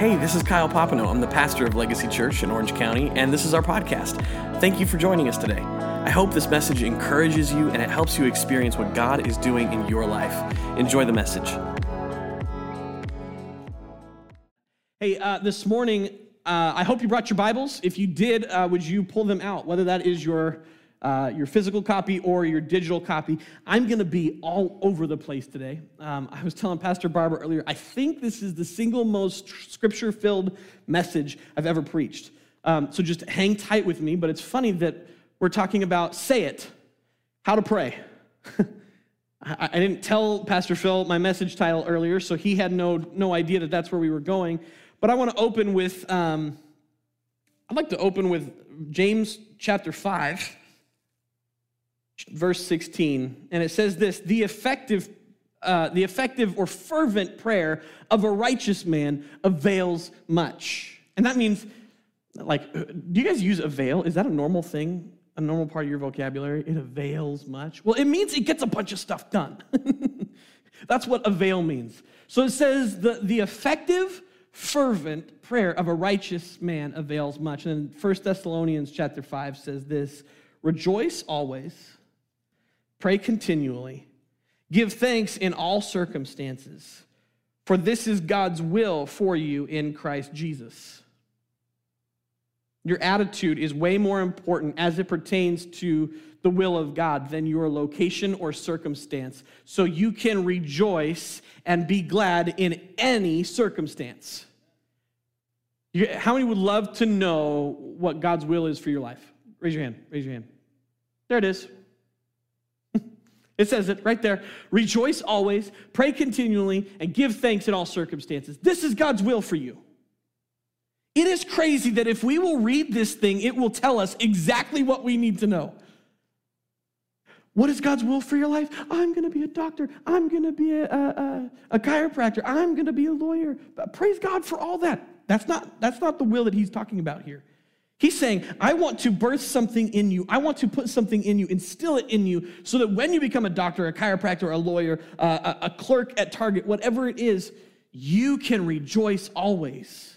Hey, this is Kyle Popino. I'm the pastor of Legacy Church in Orange County, and this is our podcast. Thank you for joining us today. I hope this message encourages you and it helps you experience what God is doing in your life. Enjoy the message. Hey, uh, this morning, uh, I hope you brought your Bibles. If you did, uh, would you pull them out? Whether that is your uh, your physical copy or your digital copy. I'm going to be all over the place today. Um, I was telling Pastor Barbara earlier, I think this is the single most scripture filled message I've ever preached. Um, so just hang tight with me. But it's funny that we're talking about say it, how to pray. I, I didn't tell Pastor Phil my message title earlier, so he had no, no idea that that's where we were going. But I want to open with, um, I'd like to open with James chapter 5 verse 16, and it says this the effective, uh, the effective or fervent prayer of a righteous man avails much. And that means, like, do you guys use avail? Is that a normal thing? A normal part of your vocabulary? It avails much? Well, it means it gets a bunch of stuff done. That's what avail means. So it says the, the effective, fervent prayer of a righteous man avails much. And 1 Thessalonians chapter 5 says this rejoice always Pray continually. Give thanks in all circumstances, for this is God's will for you in Christ Jesus. Your attitude is way more important as it pertains to the will of God than your location or circumstance. So you can rejoice and be glad in any circumstance. How many would love to know what God's will is for your life? Raise your hand. Raise your hand. There it is. It says it right there. Rejoice always, pray continually, and give thanks in all circumstances. This is God's will for you. It is crazy that if we will read this thing, it will tell us exactly what we need to know. What is God's will for your life? I'm going to be a doctor. I'm going to be a, a, a, chiropractor. I'm going to be a lawyer. Praise God for all that. That's not, that's not the will that he's talking about here. He's saying, I want to birth something in you. I want to put something in you, instill it in you, so that when you become a doctor, a chiropractor, a lawyer, uh, a, a clerk at Target, whatever it is, you can rejoice always.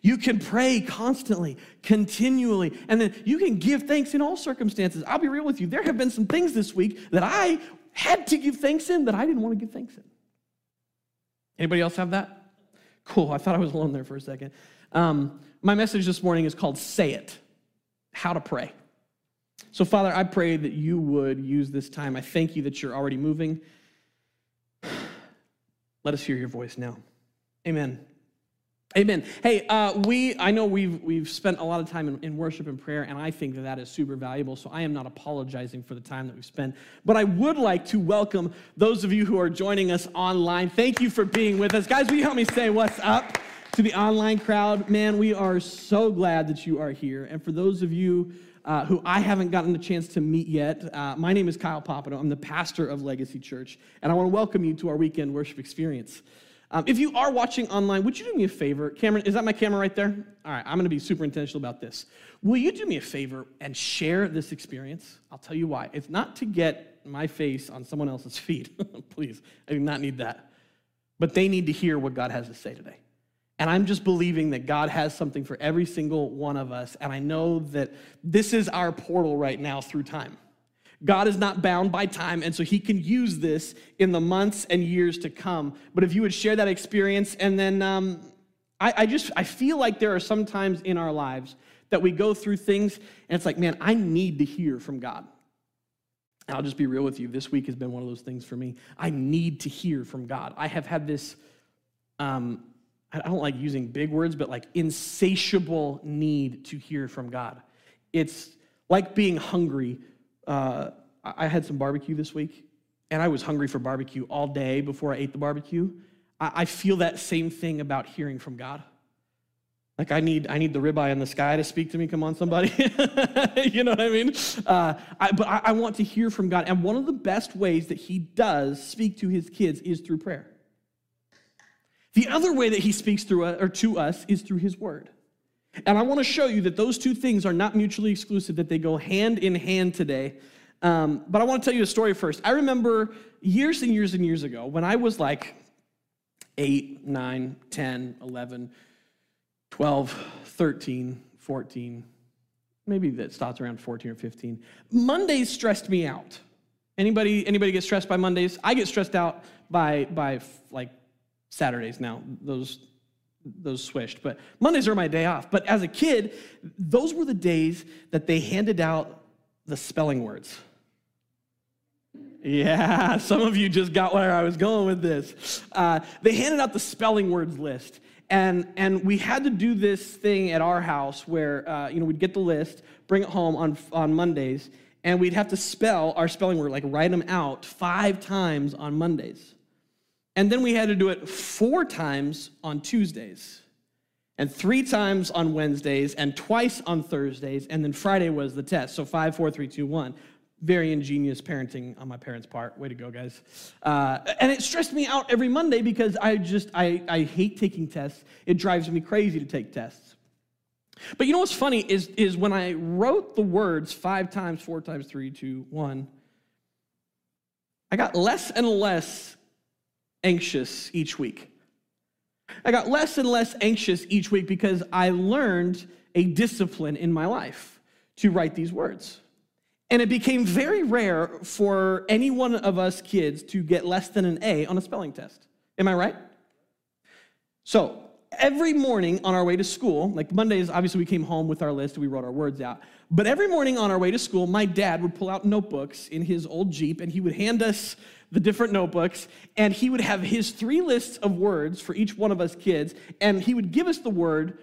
You can pray constantly, continually, and then you can give thanks in all circumstances. I'll be real with you. There have been some things this week that I had to give thanks in that I didn't want to give thanks in. Anybody else have that? Cool. I thought I was alone there for a second. Um, my message this morning is called Say It How to Pray. So, Father, I pray that you would use this time. I thank you that you're already moving. Let us hear your voice now. Amen. Amen. Hey, uh, we I know we've we've spent a lot of time in, in, worship and prayer, and I think that that is super valuable. So I am not apologizing for the time that we've spent, but I would like to welcome those of you who are joining us online. Thank you for being with us, guys. Will you help me say what's up? To the online crowd, man, we are so glad that you are here. And for those of you uh, who I haven't gotten a chance to meet yet, uh, my name is Kyle Popino. I'm the pastor of Legacy Church, and I want to welcome you to our weekend worship experience. Um, if you are watching online, would you do me a favor? Cameron, is that my camera right there? All right, I'm going to be super intentional about this. Will you do me a favor and share this experience? I'll tell you why. It's not to get my face on someone else's feed. Please, I do not need that. But they need to hear what God has to say today. And I'm just believing that God has something for every single one of us. And I know that this is our portal right now through time. God is not bound by time, and so He can use this in the months and years to come. But if you would share that experience, and then um, I, I just I feel like there are some times in our lives that we go through things, and it's like, man, I need to hear from God. And I'll just be real with you. This week has been one of those things for me. I need to hear from God. I have had this um, I don't like using big words, but like insatiable need to hear from God. It's like being hungry. Uh, I had some barbecue this week, and I was hungry for barbecue all day before I ate the barbecue. I, I feel that same thing about hearing from God. Like I need, I need the ribeye in the sky to speak to me. Come on, somebody. you know what I mean? Uh, I, but I, I want to hear from God, and one of the best ways that He does speak to His kids is through prayer. The other way that he speaks through us, or to us is through his word. And I want to show you that those two things are not mutually exclusive, that they go hand in hand today. Um, but I want to tell you a story first. I remember years and years and years ago when I was like 8, 9, 10, 11, 12, 13, 14. Maybe that starts around 14 or 15. Mondays stressed me out. Anybody, anybody get stressed by Mondays? I get stressed out by, by like Saturdays now. Those, those swished. But Mondays are my day off. But as a kid, those were the days that they handed out the spelling words. Yeah, some of you just got where I was going with this. Uh, they handed out the spelling words list. And, and we had to do this thing at our house where, uh, you know, we'd get the list, bring it home on, on Mondays, and we'd have to spell our spelling word, like write them out five times on Mondays. And then we had to do it four times on Tuesdays, and three times on Wednesdays, and twice on Thursdays, and then Friday was the test. So five, four, three, two, one. Very ingenious parenting on my parents' part. Way to go, guys. Uh, and it stressed me out every Monday because I just, I, I hate taking tests. It drives me crazy to take tests. But you know what's funny is, is when I wrote the words five times, four times, three, two, one, I got less and less anxious each week. I got less and less anxious each week because I learned a discipline in my life to write these words. And it became very rare for any one of us kids to get less than an A on a spelling test. Am I right? So, every morning on our way to school, like Mondays, obviously we came home with our list and we wrote our words out. But every morning on our way to school, my dad would pull out notebooks in his old Jeep and he would hand us the different notebooks and he would have his three lists of words for each one of us kids and he would give us the word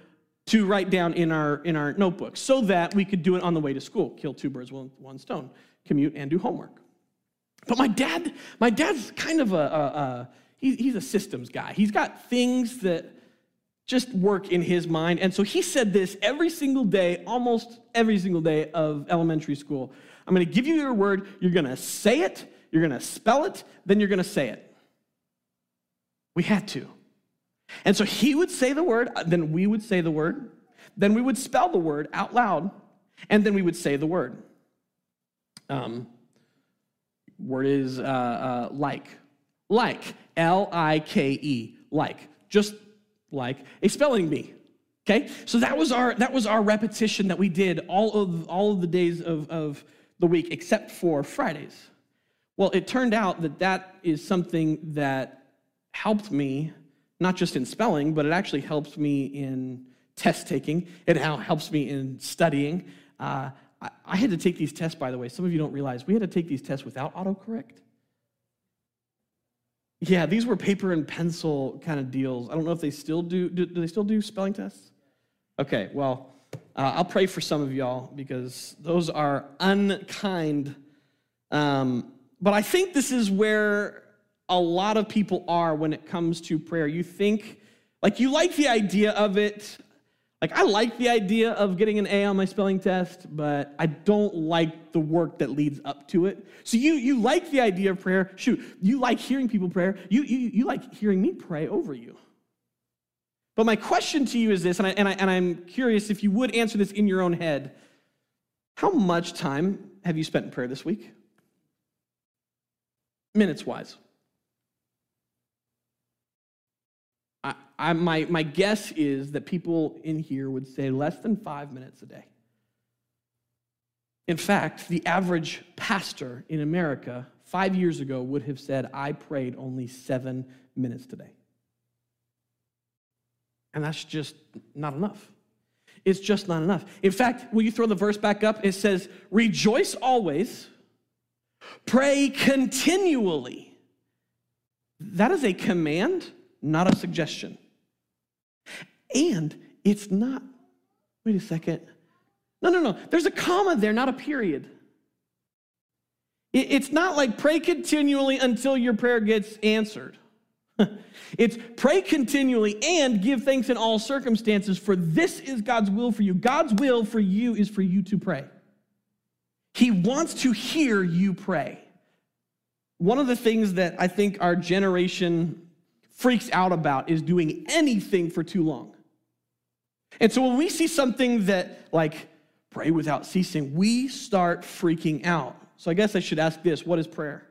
to write down in our in our notebook so that we could do it on the way to school kill two birds with one stone commute and do homework. But my dad my dad's kind of a, a, a he, he's a systems guy. He's got things that just work in his mind and so he said this every single day almost every single day of elementary school. I'm going to give you your word you're going to say it you're going to spell it then you're going to say it we had to and so he would say the word, then we would say the word, then we would spell the word out loud, and then we would say the word. Um, word is uh, uh, like. Like. L I K E. Like. Just like a spelling bee. Okay? So that was our that was our repetition that we did all of all of the days of, of the week except for Fridays. Well, it turned out that that is something that helped me not just in spelling, but it actually helps me in test taking. It helps me in studying. Uh, I, I had to take these tests, by the way. Some of you don't realize we had to take these tests without autocorrect. Yeah, these were paper and pencil kind of deals. I don't know if they still do. Do, do they still do spelling tests? Okay, well, uh, I'll pray for some of y'all because those are unkind. Um, but I think this is where a lot of people are when it comes to prayer. You think, like, you like the idea of it. Like, I like the idea of getting an A on my spelling test, but I don't like the work that leads up to it. So, you, you like the idea of prayer. Shoot, you like hearing people pray. You, you, you like hearing me pray over you. But my question to you is this, and, I, and, I, and I'm curious if you would answer this in your own head. How much time have you spent in prayer this week? Minutes wise. I, I, my, my guess is that people in here would say less than five minutes a day. In fact, the average pastor in America five years ago would have said, I prayed only seven minutes today. And that's just not enough. It's just not enough. In fact, will you throw the verse back up? It says, Rejoice always, pray continually. That is a command not a suggestion. And it's not, wait a second. No, no, no. There's a comma there, not a period. It's not like pray continually until your prayer gets answered. it's pray continually and give thanks in all circumstances, for this is God's will for you. God's will for you is for you to pray. He wants to hear you pray. One of the things that I think our generation freaks out about is doing anything for too long. And so when we see something that, like, pray without ceasing, we start freaking out. So I guess I should ask this what is prayer?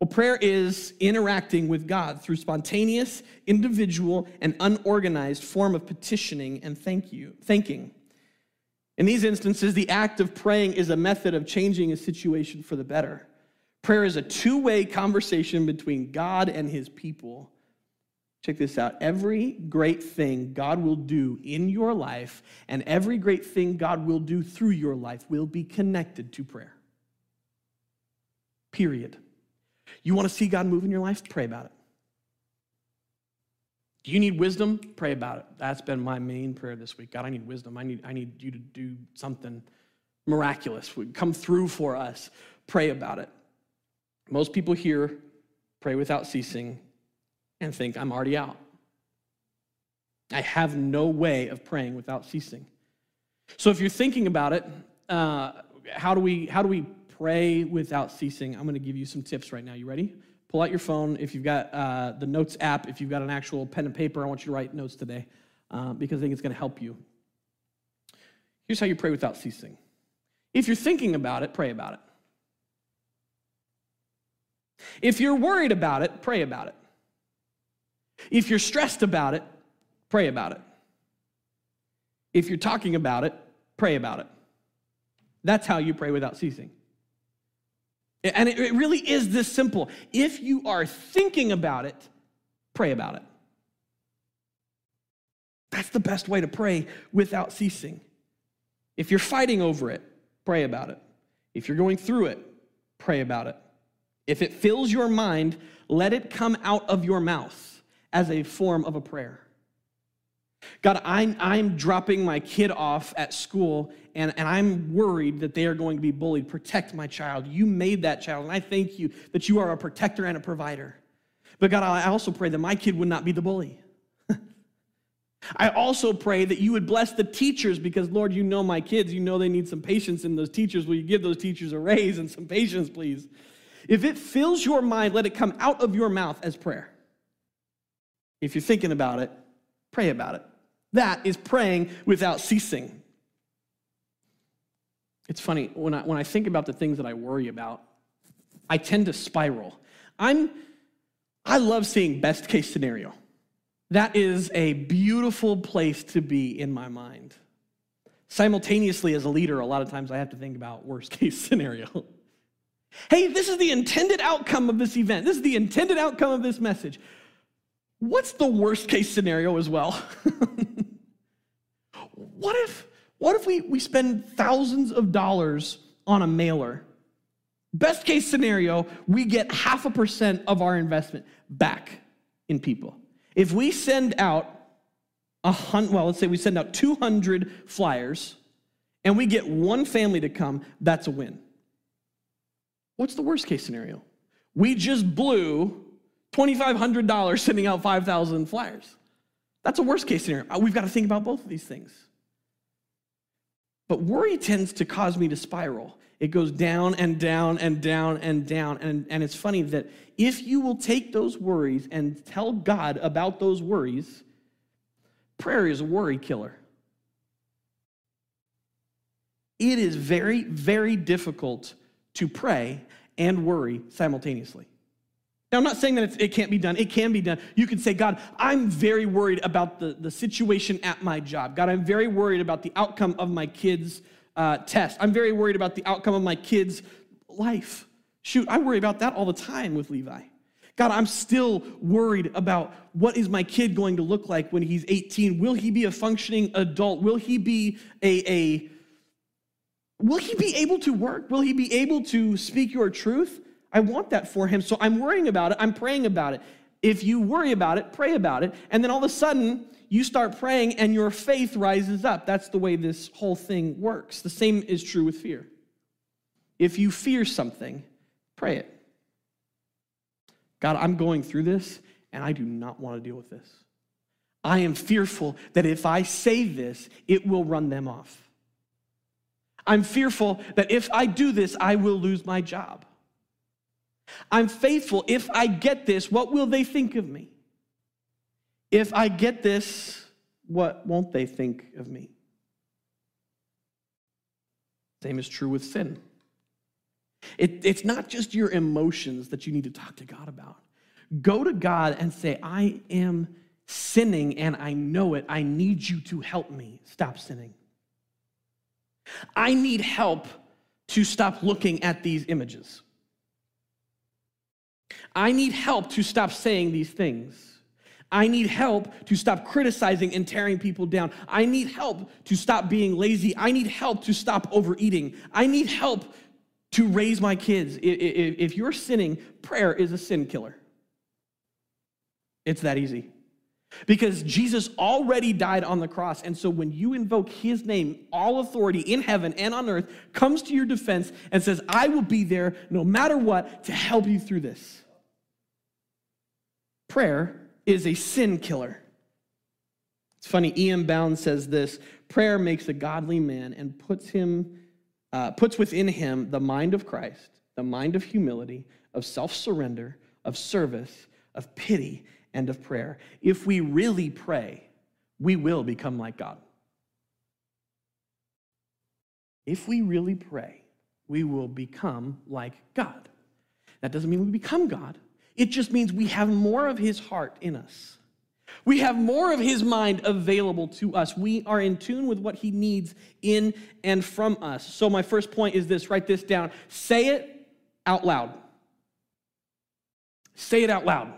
Well, prayer is interacting with God through spontaneous, individual, and unorganized form of petitioning and thank you, thanking. In these instances, the act of praying is a method of changing a situation for the better. Prayer is a two way conversation between God and his people. Check this out. Every great thing God will do in your life and every great thing God will do through your life will be connected to prayer. Period. You want to see God move in your life? Pray about it. Do you need wisdom? Pray about it. That's been my main prayer this week. God, I need wisdom. I need, I need you to do something miraculous. Come through for us. Pray about it. Most people here pray without ceasing and think, I'm already out. I have no way of praying without ceasing. So if you're thinking about it, uh, how, do we, how do we pray without ceasing? I'm going to give you some tips right now. You ready? Pull out your phone. If you've got uh, the Notes app, if you've got an actual pen and paper, I want you to write notes today uh, because I think it's going to help you. Here's how you pray without ceasing. If you're thinking about it, pray about it. If you're worried about it, pray about it. If you're stressed about it, pray about it. If you're talking about it, pray about it. That's how you pray without ceasing. And it really is this simple. If you are thinking about it, pray about it. That's the best way to pray without ceasing. If you're fighting over it, pray about it. If you're going through it, pray about it. If it fills your mind, let it come out of your mouth as a form of a prayer. God, I'm, I'm dropping my kid off at school and, and I'm worried that they are going to be bullied. Protect my child. You made that child, and I thank you that you are a protector and a provider. But God, I also pray that my kid would not be the bully. I also pray that you would bless the teachers because, Lord, you know my kids. You know they need some patience in those teachers. Will you give those teachers a raise and some patience, please? If it fills your mind, let it come out of your mouth as prayer. If you're thinking about it, pray about it. That is praying without ceasing. It's funny, when I, when I think about the things that I worry about, I tend to spiral. I'm, I love seeing best case scenario. That is a beautiful place to be in my mind. Simultaneously, as a leader, a lot of times I have to think about worst case scenario. hey, this is the intended outcome of this event. This is the intended outcome of this message. What's the worst case scenario as well? what if what if we, we spend thousands of dollars on a mailer? Best case scenario, we get half a percent of our investment back in people. If we send out a hundred, well, let's say we send out 200 flyers and we get one family to come, that's a win. What's the worst case scenario? We just blew $2,500 sending out 5,000 flyers. That's a worst case scenario. Uh, we've got to think about both of these things. But worry tends to cause me to spiral. It goes down and down and down and down. And, and it's funny that if you will take those worries and tell God about those worries, prayer is a worry killer. It is very, very difficult to pray and worry simultaneously. Now, I'm not saying that it can't be done. It can be done. You can say, God, I'm very worried about the, the situation at my job. God, I'm very worried about the outcome of my kids' uh, test. I'm very worried about the outcome of my kids' life. Shoot, I worry about that all the time with Levi. God, I'm still worried about what is my kid going to look like when he's 18? Will he be a functioning adult? Will he be a, a will he be able to work? Will he be able to speak your truth? I want that for him. So I'm worrying about it. I'm praying about it. If you worry about it, pray about it. And then all of a sudden, you start praying and your faith rises up. That's the way this whole thing works. The same is true with fear. If you fear something, pray it. God, I'm going through this and I do not want to deal with this. I am fearful that if I say this, it will run them off. I'm fearful that if I do this, I will lose my job. I'm faithful. If I get this, what will they think of me? If I get this, what won't they think of me? Same is true with sin. It, it's not just your emotions that you need to talk to God about. Go to God and say, I am sinning and I know it. I need you to help me stop sinning. I need help to stop looking at these images. I need help to stop saying these things. I need help to stop criticizing and tearing people down. I need help to stop being lazy. I need help to stop overeating. I need help to raise my kids. If you're sinning, prayer is a sin killer. It's that easy. Because Jesus already died on the cross. And so when you invoke his name, all authority in heaven and on earth comes to your defense and says, I will be there no matter what to help you through this. Prayer is a sin killer. It's funny, E.M. Bounds says this prayer makes a godly man and puts him, uh, puts within him the mind of Christ, the mind of humility, of self surrender, of service, of pity, and of prayer. If we really pray, we will become like God. If we really pray, we will become like God. That doesn't mean we become God. It just means we have more of his heart in us. We have more of his mind available to us. We are in tune with what he needs in and from us. So, my first point is this write this down. Say it out loud. Say it out loud.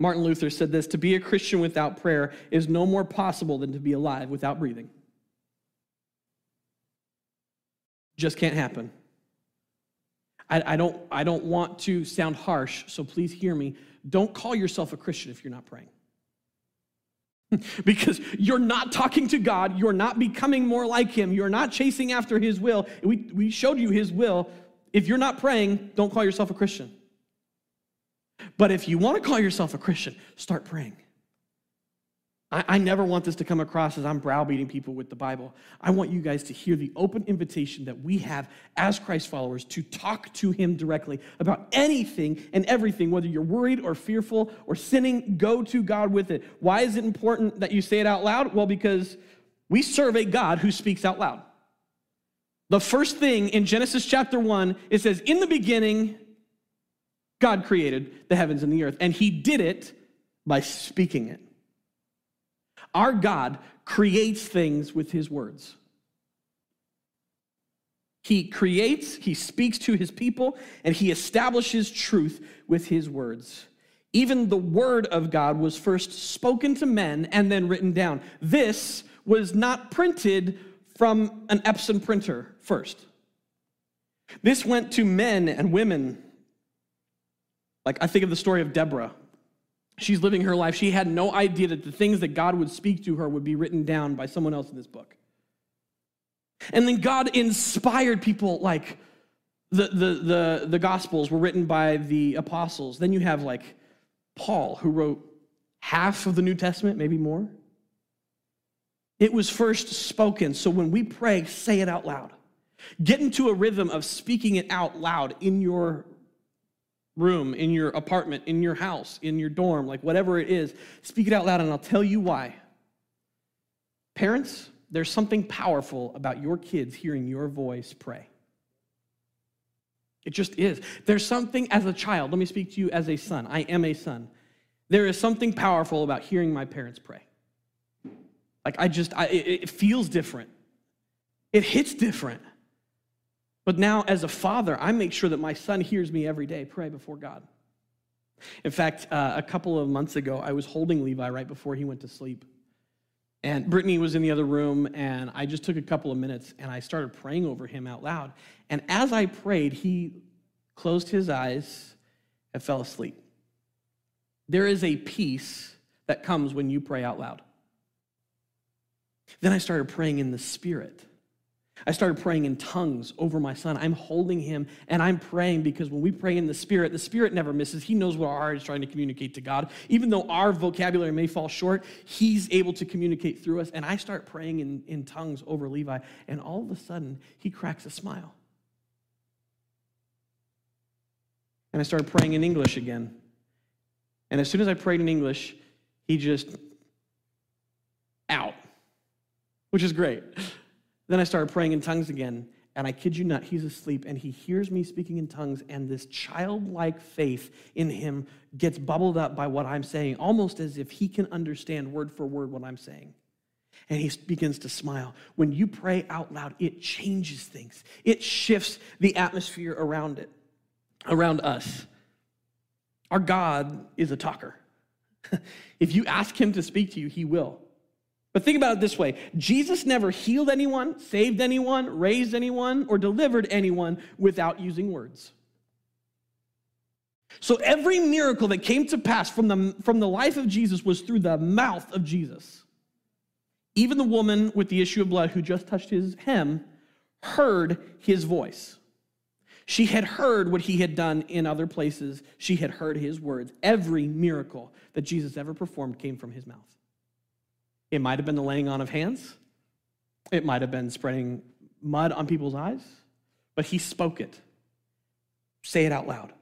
Martin Luther said this to be a Christian without prayer is no more possible than to be alive without breathing. Just can't happen. I, I, don't, I don't want to sound harsh, so please hear me. Don't call yourself a Christian if you're not praying. because you're not talking to God, you're not becoming more like Him, you're not chasing after His will. We, we showed you His will. If you're not praying, don't call yourself a Christian. But if you want to call yourself a Christian, start praying. I, I never want this to come across as I'm browbeating people with the Bible. I want you guys to hear the open invitation that we have as Christ followers to talk to Him directly about anything and everything, whether you're worried or fearful or sinning, go to God with it. Why is it important that you say it out loud? Well, because we serve a God who speaks out loud. The first thing in Genesis chapter 1, it says, In the beginning, God created the heavens and the earth, and He did it by speaking it. Our God creates things with his words. He creates, he speaks to his people, and he establishes truth with his words. Even the word of God was first spoken to men and then written down. This was not printed from an Epson printer first. This went to men and women. Like, I think of the story of Deborah. She's living her life. She had no idea that the things that God would speak to her would be written down by someone else in this book. And then God inspired people like the, the, the, the Gospels were written by the apostles. Then you have like Paul, who wrote half of the New Testament, maybe more. It was first spoken. So when we pray, say it out loud. Get into a rhythm of speaking it out loud in your room, in your apartment, in your house, in your dorm, like whatever it is, speak it out loud and I'll tell you why. Parents, there's something powerful about your kids hearing your voice pray. It just is. There's something as a child, let me speak to you as a son. I am a son. There is something powerful about hearing my parents pray. Like, I just, I, it, it feels different. It hits different. But now, as a father, I make sure that my son hears me every day pray before God. In fact, uh, a couple of months ago, I was holding Levi right before he went to sleep. And Brittany was in the other room, and I just took a couple of minutes and I started praying over him out loud. And as I prayed, he closed his eyes and fell asleep. There is a peace that comes when you pray out loud. Then I started praying in the Spirit. I started praying in tongues over my son. I'm holding him and I'm praying because when we pray in the Spirit, the Spirit never misses. He knows what our heart is trying to communicate to God. Even though our vocabulary may fall short, He's able to communicate through us. And I start praying in, in tongues over Levi, and all of a sudden, he cracks a smile. And I started praying in English again. And as soon as I prayed in English, he just out, which is great. Then I started praying in tongues again, and I kid you not, he's asleep and he hears me speaking in tongues, and this childlike faith in him gets bubbled up by what I'm saying, almost as if he can understand word for word what I'm saying. And he begins to smile. When you pray out loud, it changes things, it shifts the atmosphere around it, around us. Our God is a talker. if you ask him to speak to you, he will. But think about it this way Jesus never healed anyone, saved anyone, raised anyone, or delivered anyone without using words. So every miracle that came to pass from the, from the life of Jesus was through the mouth of Jesus. Even the woman with the issue of blood who just touched his hem heard his voice. She had heard what he had done in other places. She had heard his words. Every miracle that Jesus ever performed came from his mouth. It might have been the laying on of hands, it might have been spreading mud on people's eyes, but he spoke it. Say it out loud.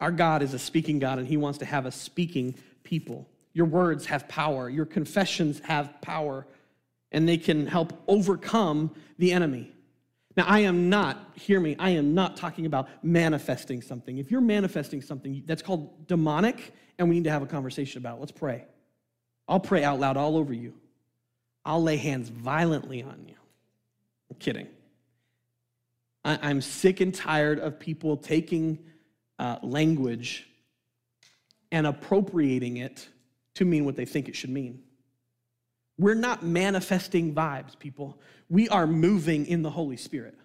Our God is a speaking God, and he wants to have a speaking people. Your words have power, your confessions have power, and they can help overcome the enemy. Now, I am not, hear me, I am not talking about manifesting something. If you're manifesting something, that's called demonic, and we need to have a conversation about it. Let's pray. I'll pray out loud all over you. I'll lay hands violently on you. I'm kidding. I, am sick and tired of people taking uh, language and appropriating it to mean what they think it should mean. We're not manifesting vibes, people. We are moving in the Holy Spirit.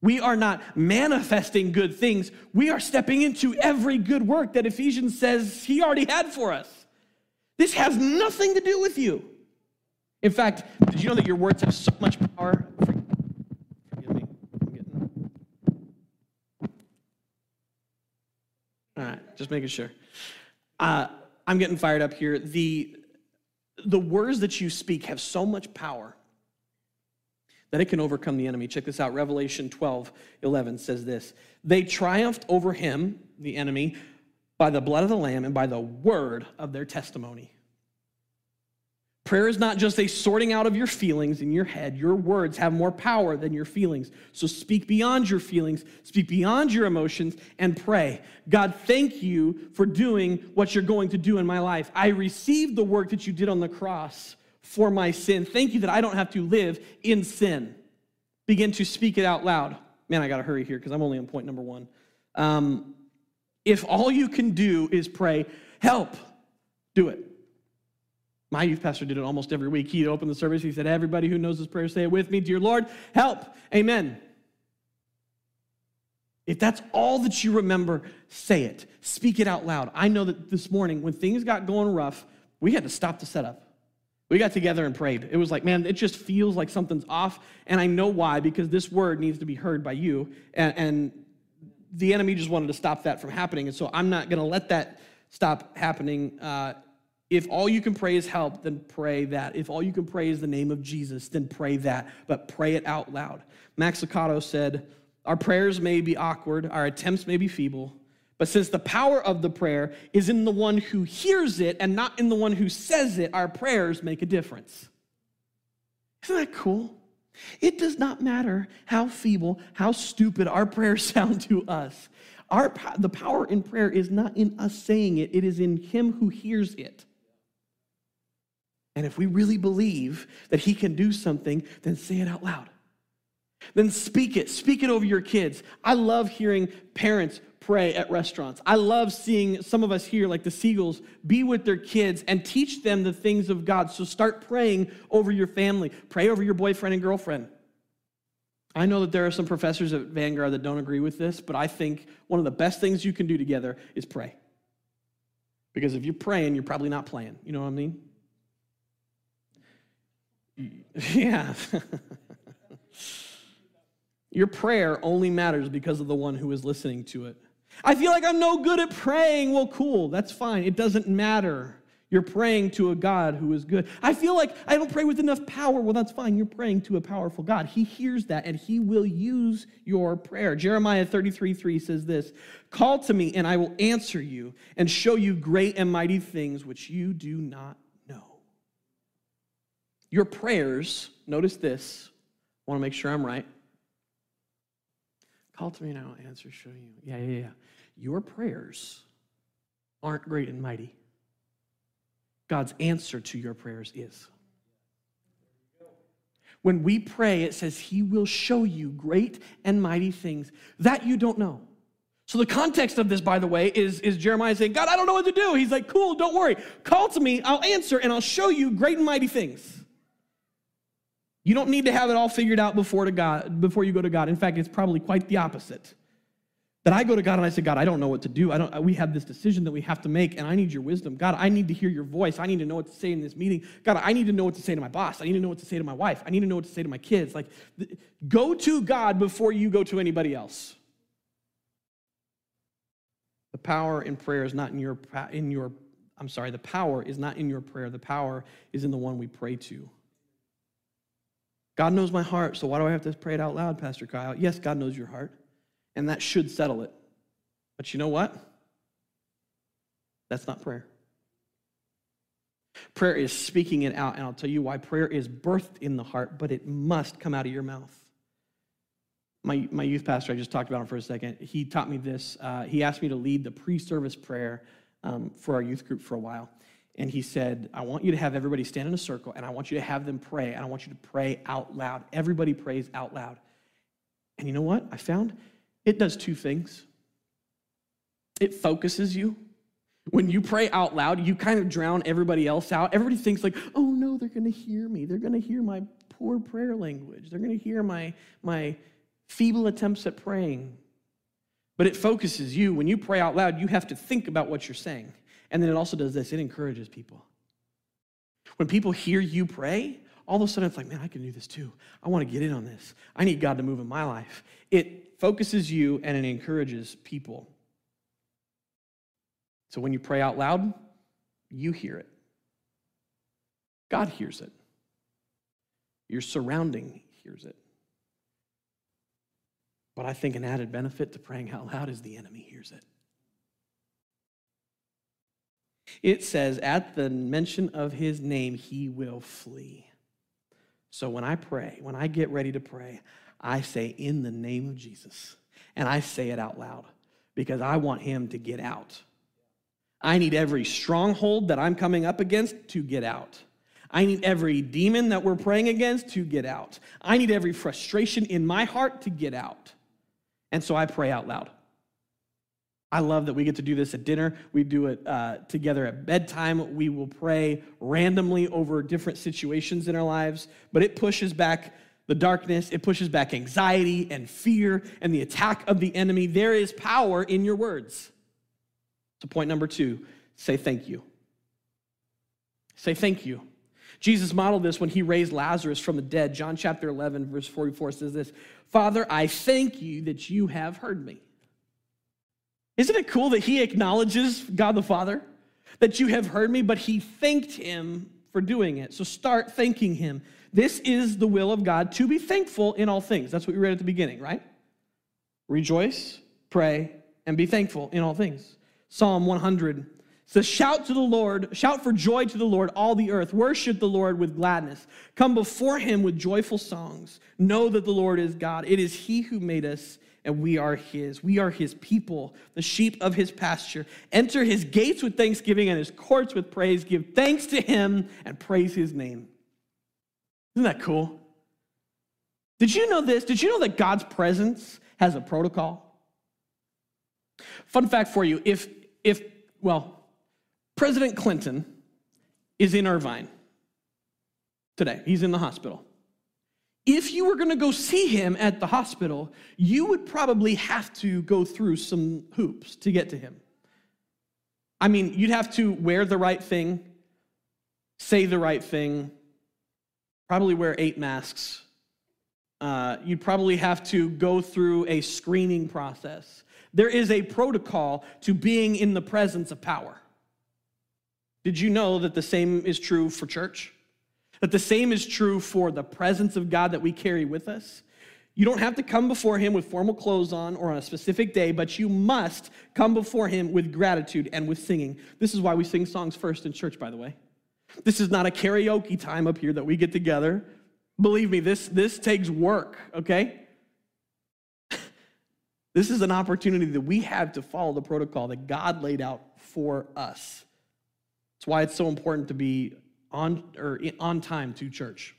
We are not manifesting good things. We are stepping into every good work that Ephesians says He already had for us. This has nothing to do with you. In fact, did you know that your words have so much power? Forgive me. Getting. All right, just making sure. Uh, I'm getting fired up here. The, the words that you speak have so much power that it can overcome the enemy. Check this out. Revelation 12, 11 says this They triumphed over him, the enemy, by the blood of the Lamb and by the word of their testimony. Prayer is not just a sorting out of your feelings in your head. Your words have more power than your feelings. So speak beyond your feelings, speak beyond your emotions, and pray. God, thank you for doing what you're going to do in my life. I received the work that you did on the cross for my sin. Thank you that I don't have to live in sin. Begin to speak it out loud. Man, I got to hurry here because I'm only on point number one. Um, if all you can do is pray, help, do it. My youth pastor did it almost every week. He'd open the service. He said, Everybody who knows this prayer, say it with me. Dear Lord, help. Amen. If that's all that you remember, say it. Speak it out loud. I know that this morning, when things got going rough, we had to stop the setup. We got together and prayed. It was like, man, it just feels like something's off. And I know why, because this word needs to be heard by you. And, and the enemy just wanted to stop that from happening. And so I'm not going to let that stop happening. Uh, if all you can pray is help, then pray that. If all you can pray is the name of Jesus, then pray that, but pray it out loud. Max Lucado said, Our prayers may be awkward, our attempts may be feeble, but since the power of the prayer is in the one who hears it and not in the one who says it, our prayers make a difference. Isn't that cool? It does not matter how feeble, how stupid our prayers sound to us. Our, the power in prayer is not in us saying it, it is in Him who hears it. And if we really believe that He can do something, then say it out loud. Then speak it. Speak it over your kids. I love hearing parents pray at restaurants. I love seeing some of us here, like the Seagulls, be with their kids and teach them the things of God. So start praying over your family, pray over your boyfriend and girlfriend. I know that there are some professors at Vanguard that don't agree with this, but I think one of the best things you can do together is pray. Because if you're praying, you're probably not playing. You know what I mean? Yeah. Your prayer only matters because of the one who is listening to it. I feel like I'm no good at praying. Well, cool, that's fine. It doesn't matter. You're praying to a God who is good. I feel like I don't pray with enough power. Well, that's fine. You're praying to a powerful God. He hears that and He will use your prayer. Jeremiah 33 3 says this Call to me, and I will answer you and show you great and mighty things which you do not know. your prayers, notice this, I want to make sure I'm right. Call to me and I'll answer, show you. Yeah, yeah, yeah. Your prayers aren't great and mighty. God's answer to your prayers is. When we pray, it says He will show you great and mighty things that you don't know. So, the context of this, by the way, is, is Jeremiah saying, God, I don't know what to do. He's like, cool, don't worry. Call to me, I'll answer, and I'll show you great and mighty things. You don't need to have it all figured out before, to God, before you go to God. In fact, it's probably quite the opposite. That I go to God and I say, God, I don't know what to do. I don't, we have this decision that we have to make, and I need your wisdom. God, I need to hear your voice. I need to know what to say in this meeting. God, I need to know what to say to my boss. I need to know what to say to my wife. I need to know what to say to my kids. Like, go to God before you go to anybody else. The power in prayer is not in your, in your, I'm sorry, the power is not in your prayer. The power is in the one we pray to. God knows my heart, so why do I have to pray it out loud, Pastor Kyle? Yes, God knows your heart and that should settle it. But you know what? That's not prayer. Prayer is speaking it out, and I'll tell you why. Prayer is birthed in the heart, but it must come out of your mouth. My, my youth pastor, I just talked about him for a second, he taught me this. Uh, he asked me to lead the pre service prayer um, for our youth group for a while. And he said, I want you to have everybody stand in a circle, and I want you to have them pray, and I want you to pray out loud. Everybody prays out loud. And you know what I found? It does two things it focuses you. When you pray out loud, you kind of drown everybody else out. Everybody thinks, like, oh no, they're going to hear me. They're going to hear my poor prayer language. They're going to hear my, my feeble attempts at praying. But it focuses you. When you pray out loud, you have to think about what you're saying. And then it also does this it encourages people. When people hear you pray, all of a sudden it's like, man, I can do this too. I want to get in on this. I need God to move in my life. It focuses you and it encourages people. So when you pray out loud, you hear it. God hears it. Your surrounding hears it. But I think an added benefit to praying out loud is the enemy hears it. It says, at the mention of his name, he will flee. So when I pray, when I get ready to pray, I say, in the name of Jesus. And I say it out loud because I want him to get out. I need every stronghold that I'm coming up against to get out. I need every demon that we're praying against to get out. I need every frustration in my heart to get out. And so I pray out loud. I love that we get to do this at dinner. We do it uh, together at bedtime. We will pray randomly over different situations in our lives, but it pushes back the darkness, it pushes back anxiety and fear and the attack of the enemy. There is power in your words. So, point number two say thank you. Say thank you. Jesus modeled this when he raised Lazarus from the dead. John chapter 11, verse 44 says this Father, I thank you that you have heard me. Isn't it cool that he acknowledges God the Father? That you have heard me, but he thanked him for doing it. So start thanking him. This is the will of God to be thankful in all things. That's what we read at the beginning, right? Rejoice, pray, and be thankful in all things. Psalm 100 says, Shout to the Lord, shout for joy to the Lord, all the earth. Worship the Lord with gladness. Come before him with joyful songs. Know that the Lord is God. It is he who made us and we are his. We are his people, the sheep of his pasture. Enter his gates with thanksgiving and his courts with praise. Give thanks to him and praise his name. Isn't that cool? Did you know this? Did you know that God's presence has a protocol? Fun fact for you if, if well, President Clinton is in Irvine today, he's in the hospital if you were going to go see him at the hospital, you would probably have to go through some hoops to get to him. I mean, you'd have to wear the right thing, say the right thing, probably wear eight masks. Uh, you'd probably have to go through a screening process. There is a protocol to being in the presence of power. Did you know that the same is true for church? That the same is true for the presence of God that we carry with us. You don't have to come before Him with formal clothes on or on a specific day, but you must come before Him with gratitude and with singing. This is why we sing songs first in church, by the way. This is not a karaoke time up here that we get together. Believe me, this, this takes work, okay? this is an opportunity that we have to follow the protocol that God laid out for us. That's why it's so important to be on, or on time to church.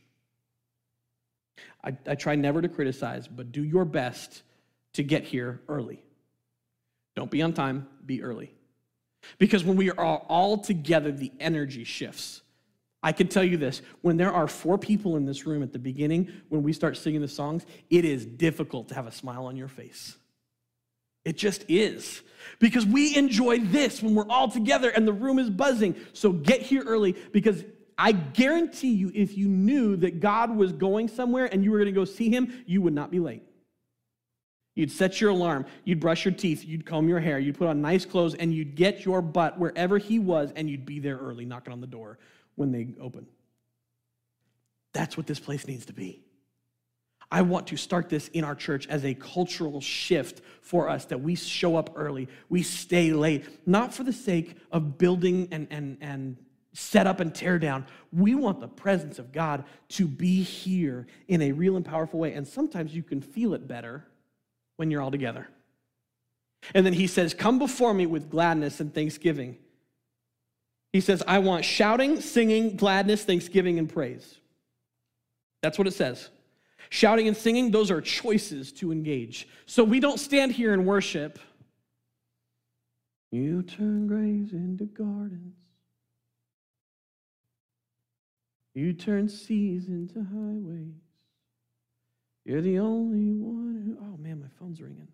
I, I try never to criticize, but do your best to get here early. Don't be on time, be early. Because when we are all together, the energy shifts. I can tell you this when there are four people in this room at the beginning, when we start singing the songs, it is difficult to have a smile on your face. It just is. Because we enjoy this when we're all together and the room is buzzing. So get here early because I guarantee you, if you knew that God was going somewhere and you were going to go see him, you would not be late. You'd set your alarm, you'd brush your teeth, you'd comb your hair, you'd put on nice clothes, and you'd get your butt wherever he was, and you'd be there early, knocking on the door when they open. That's what this place needs to be. I want to start this in our church as a cultural shift for us that we show up early, we stay late, not for the sake of building and, and, and set up and tear down. We want the presence of God to be here in a real and powerful way. And sometimes you can feel it better when you're all together. And then he says, Come before me with gladness and thanksgiving. He says, I want shouting, singing, gladness, thanksgiving, and praise. That's what it says. Shouting and singing, those are choices to engage. So we don't stand here and worship. You turn graves into gardens. You turn seas into highways. You're the only one who. Oh man, my phone's ringing.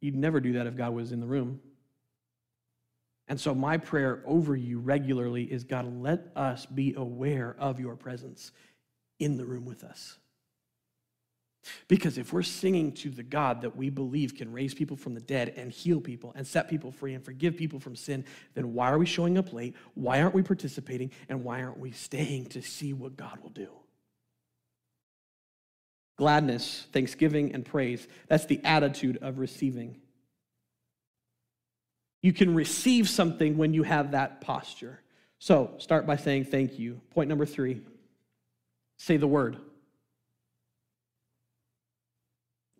You'd never do that if God was in the room. And so, my prayer over you regularly is God, let us be aware of your presence in the room with us. Because if we're singing to the God that we believe can raise people from the dead and heal people and set people free and forgive people from sin, then why are we showing up late? Why aren't we participating? And why aren't we staying to see what God will do? Gladness, thanksgiving, and praise. That's the attitude of receiving. You can receive something when you have that posture. So start by saying thank you. Point number three say the word.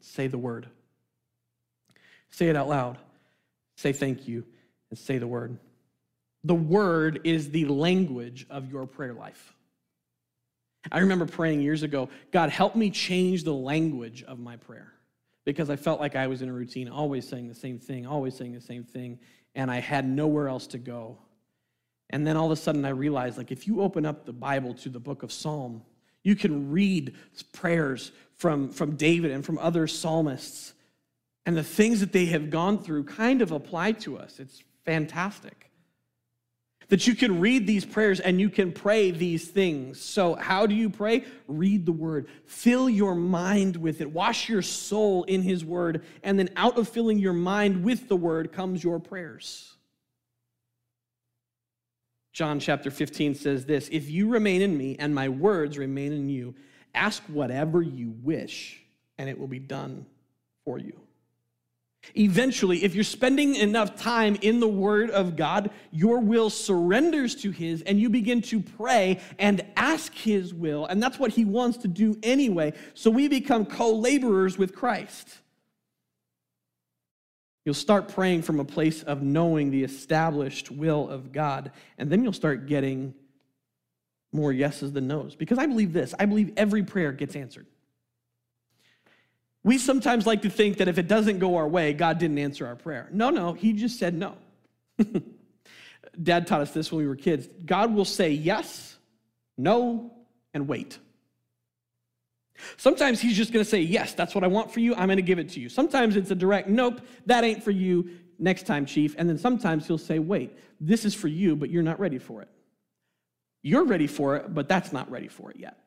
Say the word. Say it out loud. Say thank you and say the word. The word is the language of your prayer life. I remember praying years ago, God, help me change the language of my prayer because I felt like I was in a routine, always saying the same thing, always saying the same thing, and I had nowhere else to go. And then all of a sudden I realized like if you open up the Bible to the book of Psalm, you can read prayers from, from David and from other psalmists. And the things that they have gone through kind of apply to us. It's fantastic. That you can read these prayers and you can pray these things. So, how do you pray? Read the word. Fill your mind with it. Wash your soul in his word. And then, out of filling your mind with the word, comes your prayers. John chapter 15 says this If you remain in me and my words remain in you, ask whatever you wish, and it will be done for you. Eventually, if you're spending enough time in the Word of God, your will surrenders to His and you begin to pray and ask His will. And that's what He wants to do anyway. So we become co laborers with Christ. You'll start praying from a place of knowing the established will of God, and then you'll start getting more yeses than nos. Because I believe this I believe every prayer gets answered. We sometimes like to think that if it doesn't go our way, God didn't answer our prayer. No, no, He just said no. Dad taught us this when we were kids. God will say yes, no, and wait. Sometimes he's just going to say, Yes, that's what I want for you. I'm going to give it to you. Sometimes it's a direct, Nope, that ain't for you. Next time, chief. And then sometimes he'll say, Wait, this is for you, but you're not ready for it. You're ready for it, but that's not ready for it yet.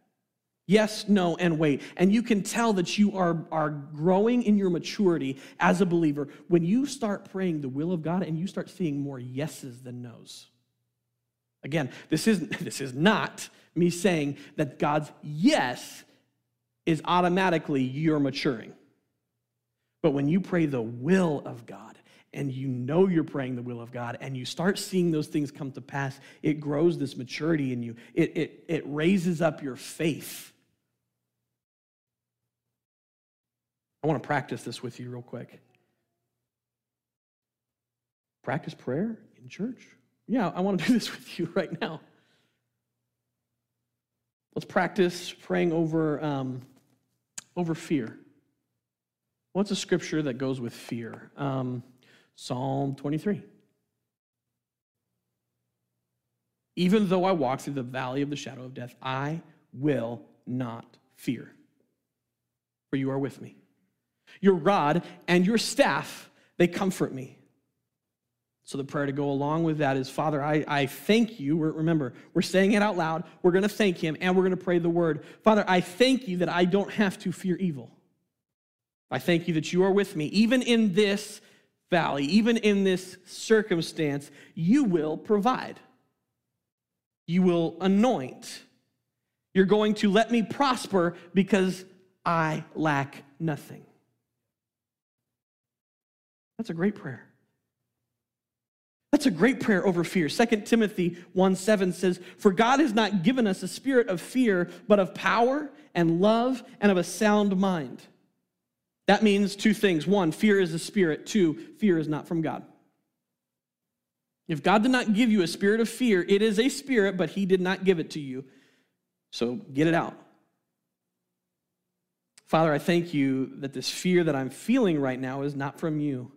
Yes, no, and wait. And you can tell that you are, are growing in your maturity as a believer when you start praying the will of God and you start seeing more yeses than nos. Again, this is, this is not me saying that God's yes is automatically you're maturing. But when you pray the will of God and you know you're praying the will of God and you start seeing those things come to pass, it grows this maturity in you. It, it, it raises up your faith. I want to practice this with you real quick. Practice prayer in church. Yeah, I want to do this with you right now. Let's practice praying over, um, over fear. What's a scripture that goes with fear? Um, Psalm 23. Even though I walk through the valley of the shadow of death, I will not fear, for you are with me. Your rod and your staff, they comfort me. So, the prayer to go along with that is Father, I, I thank you. Remember, we're saying it out loud. We're going to thank Him and we're going to pray the word. Father, I thank you that I don't have to fear evil. I thank you that you are with me. Even in this valley, even in this circumstance, you will provide. You will anoint. You're going to let me prosper because I lack nothing. That's a great prayer. That's a great prayer over fear. 2 Timothy 1 7 says, For God has not given us a spirit of fear, but of power and love and of a sound mind. That means two things. One, fear is a spirit. Two, fear is not from God. If God did not give you a spirit of fear, it is a spirit, but He did not give it to you. So get it out. Father, I thank you that this fear that I'm feeling right now is not from you.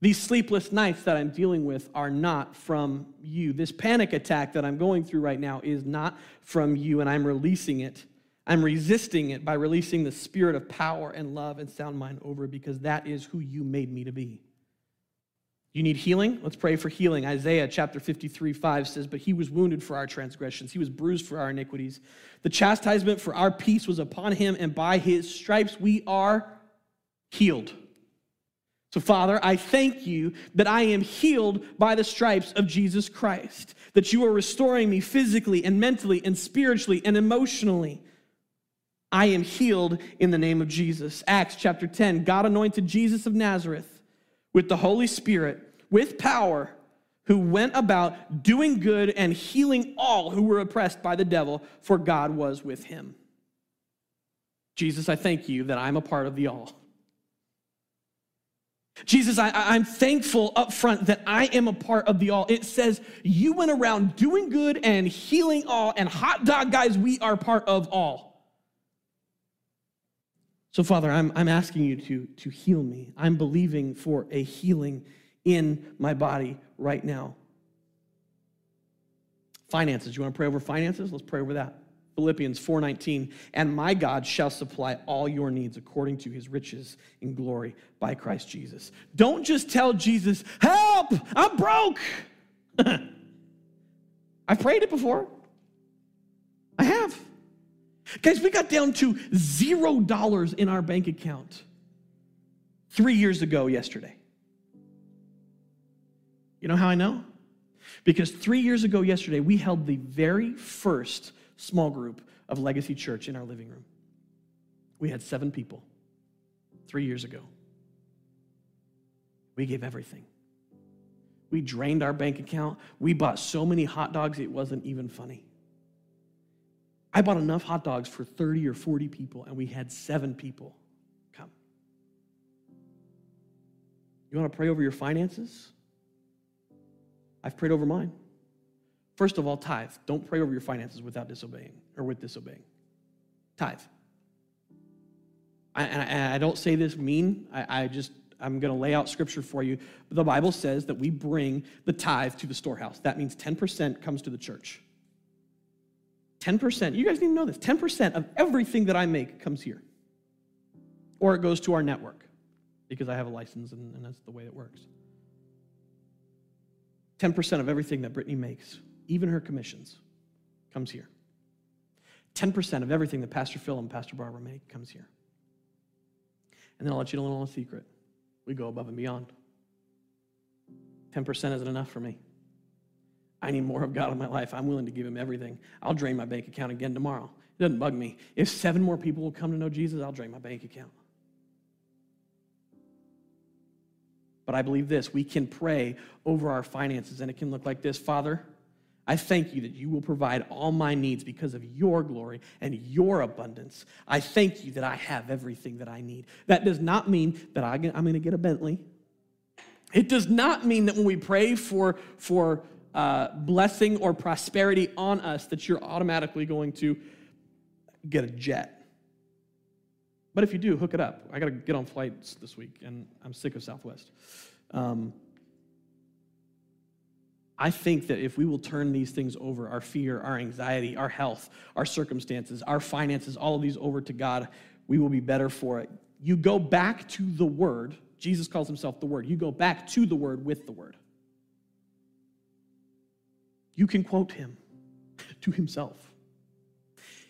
These sleepless nights that I'm dealing with are not from you. This panic attack that I'm going through right now is not from you, and I'm releasing it. I'm resisting it by releasing the spirit of power and love and sound mind over because that is who you made me to be. You need healing? Let's pray for healing. Isaiah chapter 53, 5 says, But he was wounded for our transgressions, he was bruised for our iniquities. The chastisement for our peace was upon him, and by his stripes we are healed. So, Father, I thank you that I am healed by the stripes of Jesus Christ, that you are restoring me physically and mentally and spiritually and emotionally. I am healed in the name of Jesus. Acts chapter 10 God anointed Jesus of Nazareth with the Holy Spirit, with power, who went about doing good and healing all who were oppressed by the devil, for God was with him. Jesus, I thank you that I'm a part of the all. Jesus, I, am thankful up front that I am a part of the all. It says you went around doing good and healing all, and hot dog guys, we are part of all. So, Father, I'm, I'm asking you to, to heal me. I'm believing for a healing in my body right now. Finances. You want to pray over finances? Let's pray over that. Philippians 4:19, and my God shall supply all your needs according to his riches in glory by Christ Jesus. Don't just tell Jesus, "Help! I'm broke." I've prayed it before. I have. Guys, we got down to zero dollars in our bank account three years ago yesterday. You know how I know? Because three years ago yesterday, we held the very first small group of Legacy Church in our living room. We had seven people three years ago. We gave everything. We drained our bank account. We bought so many hot dogs, it wasn't even funny. I bought enough hot dogs for 30 or 40 people, and we had seven people come. You want to pray over your finances? I've prayed over mine. First of all, tithe. Don't pray over your finances without disobeying or with disobeying. Tithe. I, and I, don't say this mean. I, I just I'm going to lay out scripture for you. The Bible says that we bring the tithe to the storehouse. That means 10% comes to the church. 10%. You guys need to know this. 10% of everything that I make comes here. Or it goes to our network because I have a license and, and that's the way it works. 10% of everything that Brittany makes even her commissions, comes here. 10% of everything that Pastor Phil and Pastor Barbara make comes here. And then I'll let you know a little secret. We go above and beyond. 10% isn't enough for me. I need more of God in my life. I'm willing to give him everything. I'll drain my bank account again tomorrow. It doesn't bug me. If seven more people will come to know Jesus, I'll drain my bank account. But I believe this we can pray over our finances, and it can look like this Father, I thank you that you will provide all my needs because of your glory and your abundance. I thank you that I have everything that I need. That does not mean that I'm going to get a Bentley. It does not mean that when we pray for, for uh, blessing or prosperity on us, that you're automatically going to get a jet. But if you do, hook it up. I got to get on flights this week, and I'm sick of Southwest. Um, I think that if we will turn these things over our fear, our anxiety, our health, our circumstances, our finances, all of these over to God we will be better for it. You go back to the Word. Jesus calls himself the Word. You go back to the Word with the Word. You can quote him to himself.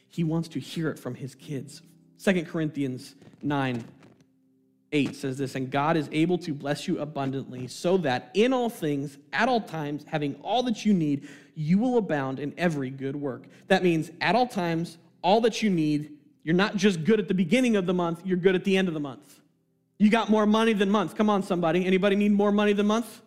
He wants to hear it from his kids. Second Corinthians 9 8 says this, and God is able to bless you abundantly, so that in all things, at all times, having all that you need, you will abound in every good work. That means at all times, all that you need, you're not just good at the beginning of the month, you're good at the end of the month. You got more money than month. Come on, somebody. Anybody need more money than month?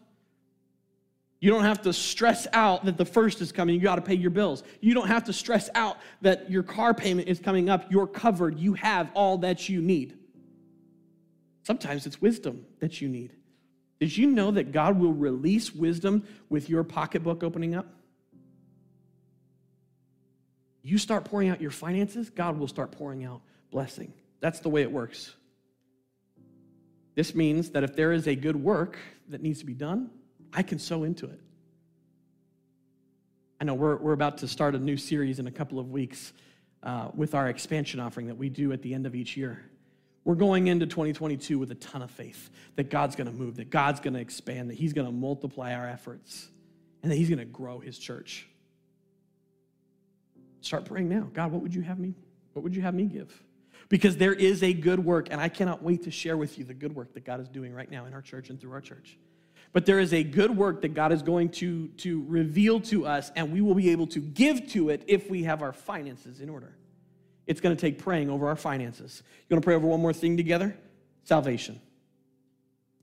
You don't have to stress out that the first is coming. You got to pay your bills. You don't have to stress out that your car payment is coming up. You're covered. You have all that you need. Sometimes it's wisdom that you need. Did you know that God will release wisdom with your pocketbook opening up? You start pouring out your finances, God will start pouring out blessing. That's the way it works. This means that if there is a good work that needs to be done, I can sow into it. I know we're, we're about to start a new series in a couple of weeks uh, with our expansion offering that we do at the end of each year. We're going into 2022 with a ton of faith that God's going to move, that God's going to expand, that He's going to multiply our efforts, and that He's going to grow His church. Start praying now. God, what would you have me? What would you have me give? Because there is a good work, and I cannot wait to share with you the good work that God is doing right now in our church and through our church. But there is a good work that God is going to, to reveal to us, and we will be able to give to it if we have our finances in order. It's going to take praying over our finances. You want to pray over one more thing together? Salvation.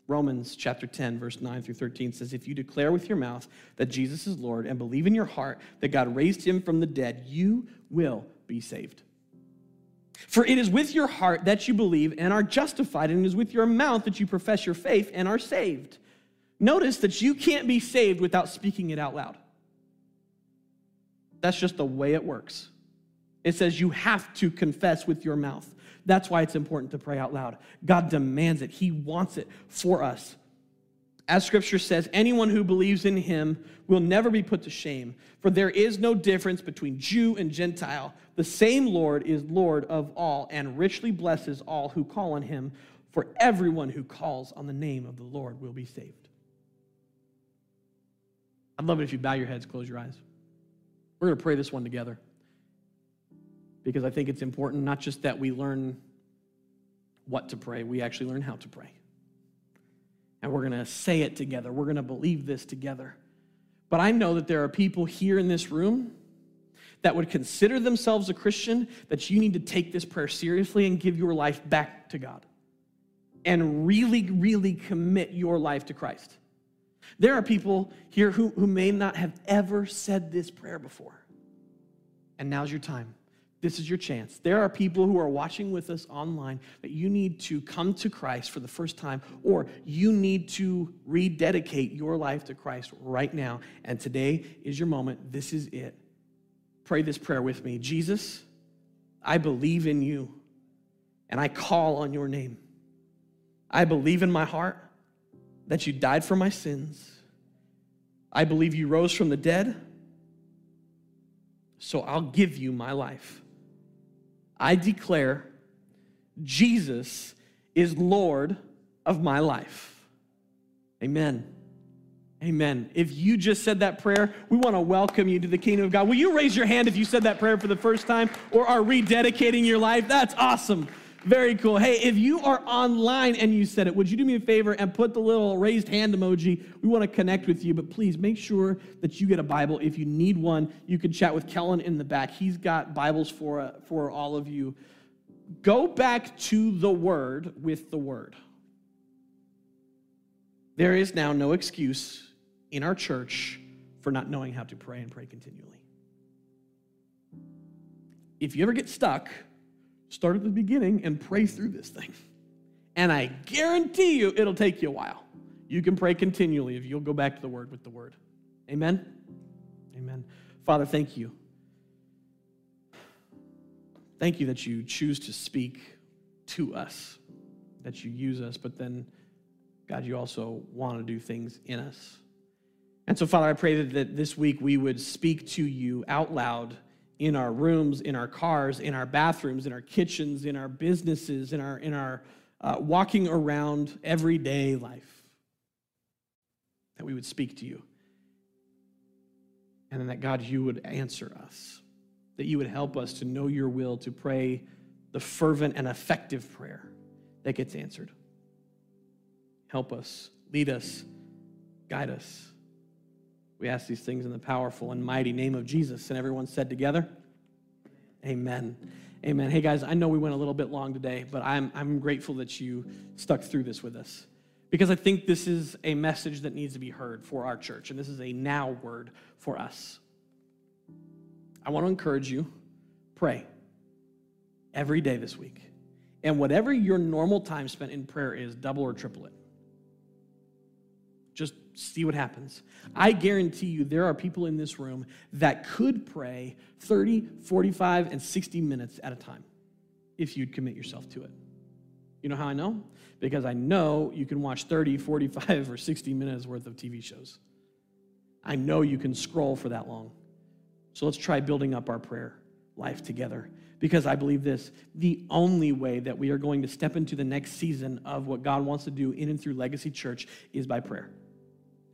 Romans chapter 10, verse 9 through 13 says, If you declare with your mouth that Jesus is Lord and believe in your heart that God raised him from the dead, you will be saved. For it is with your heart that you believe and are justified, and it is with your mouth that you profess your faith and are saved. Notice that you can't be saved without speaking it out loud. That's just the way it works. It says you have to confess with your mouth. That's why it's important to pray out loud. God demands it, He wants it for us. As scripture says, anyone who believes in him will never be put to shame, for there is no difference between Jew and Gentile. The same Lord is Lord of all and richly blesses all who call on him, for everyone who calls on the name of the Lord will be saved. I'd love it if you bow your heads, close your eyes. We're going to pray this one together because I think it's important not just that we learn what to pray, we actually learn how to pray. And we're going to say it together. We're going to believe this together. But I know that there are people here in this room that would consider themselves a Christian that you need to take this prayer seriously and give your life back to God and really, really commit your life to Christ. There are people here who, who may not have ever said this prayer before. And now's your time. This is your chance. There are people who are watching with us online that you need to come to Christ for the first time, or you need to rededicate your life to Christ right now. And today is your moment. This is it. Pray this prayer with me Jesus, I believe in you, and I call on your name. I believe in my heart that you died for my sins. I believe you rose from the dead, so I'll give you my life. I declare Jesus is Lord of my life. Amen. Amen. If you just said that prayer, we want to welcome you to the kingdom of God. Will you raise your hand if you said that prayer for the first time or are rededicating your life? That's awesome. Very cool. Hey, if you are online and you said it, would you do me a favor and put the little raised hand emoji? We want to connect with you, but please make sure that you get a Bible. If you need one, you can chat with Kellen in the back. He's got Bibles for, uh, for all of you. Go back to the Word with the Word. There is now no excuse in our church for not knowing how to pray and pray continually. If you ever get stuck, start at the beginning and pray through this thing. And I guarantee you it'll take you a while. You can pray continually if you'll go back to the word with the word. Amen? Amen. Father, thank you. Thank you that you choose to speak to us, that you use us, but then, God, you also want to do things in us. And so, Father, I pray that, this week we would speak to you out loud in our rooms, in our cars, in our bathrooms, in our kitchens, in our businesses, in our, in our uh, walking around everyday life. That we would speak to you. And then that, God, you would answer us. That you would help us to know your will, to pray the fervent and effective prayer that gets answered. Help us, lead us, guide us. We ask these things in the powerful and mighty name of Jesus. And everyone said together, Amen. Amen. Hey guys, I know we went a little bit long today, but I'm, I'm grateful that you stuck through this with us because I think this is a message that needs to be heard for our church, and this is a now word for us. I want to encourage you pray every day this week. And whatever your normal time spent in prayer is, double or triple it. See what happens. I guarantee you there are people in this room that could pray 30, 45, and 60 minutes at a time if you'd commit yourself to it. You know how I know? Because I know you can watch 30, 45, or 60 minutes worth of TV shows. I know you can scroll for that long. So let's try building up our prayer life together. Because I believe this the only way that we are going to step into the next season of what God wants to do in and through Legacy Church is by prayer.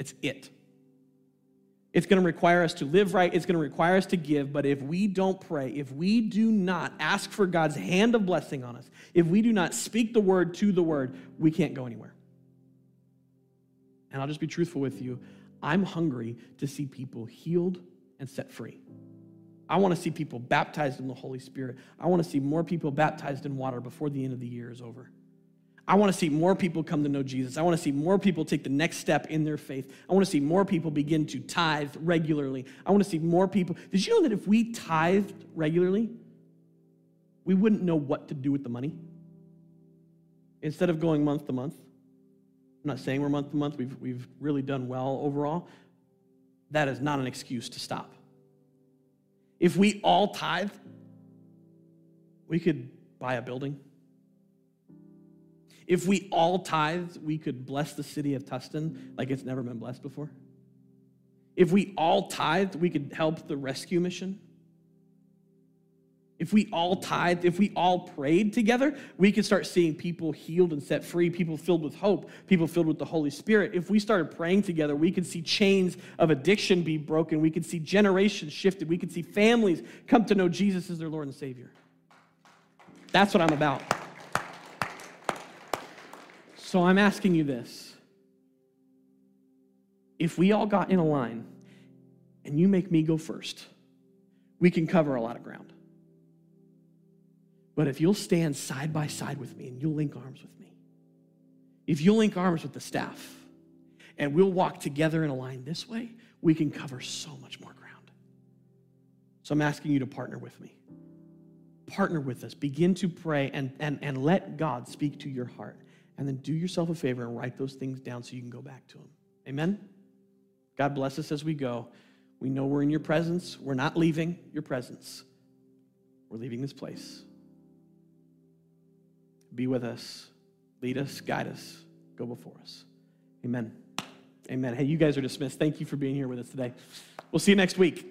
It's it. It's going to require us to live right. It's going to require us to give. But if we don't pray, if we do not ask for God's hand of blessing on us, if we do not speak the word to the word, we can't go anywhere. And I'll just be truthful with you. I'm hungry to see people healed and set free. I want to see people baptized in the Holy Spirit. I want to see more people baptized in water before the end of the year is over. I want to see more people come to know Jesus. I want to see more people take the next step in their faith. I want to see more people begin to tithe regularly. I want to see more people. Did you know that if we tithed regularly, we wouldn't know what to do with the money? Instead of going month to month, I'm not saying we're month to month, we've, we've really done well overall. That is not an excuse to stop. If we all tithe, we could buy a building if we all tithed, we could bless the city of Tustin like it's never been blessed before. If we all tithed, we could help the rescue mission. If we all tithed, if we all prayed together, we could start seeing people healed and set free, people filled with hope, people filled with the Holy Spirit. If we started praying together, we could see chains of addiction be broken. We could see generations shifted. We could see families come to know Jesus as their Lord and Savior. That's what I'm about. So I'm asking you this. If we all got in a line and you make me go first, we can cover a lot of ground. But if you'll stand side by side with me and you'll link arms with me, if you'll link arms with the staff and we'll walk together in a line this way, we can cover so much more ground. So I'm asking you to partner with me. Partner with us. Begin to pray and, and, and let God speak to your heart and then do yourself a favor and write those things down so you can go back to them. Amen? God bless us as we go. We know we're in your presence. We're not leaving your presence, we're leaving this place. Be with us, lead us, guide us, go before us. Amen. Amen. Hey, you guys are dismissed. Thank you for being here with us today. We'll see you next week.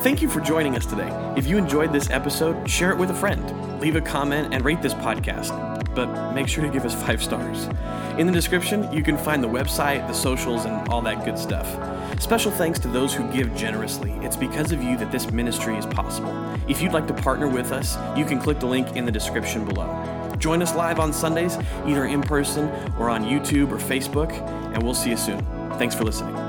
Thank you for joining us today. If you enjoyed this episode, share it with a friend, leave a comment, and rate this podcast. But make sure to give us five stars. In the description, you can find the website, the socials, and all that good stuff. Special thanks to those who give generously. It's because of you that this ministry is possible. If you'd like to partner with us, you can click the link in the description below. Join us live on Sundays, either in person or on YouTube or Facebook, and we'll see you soon. Thanks for listening.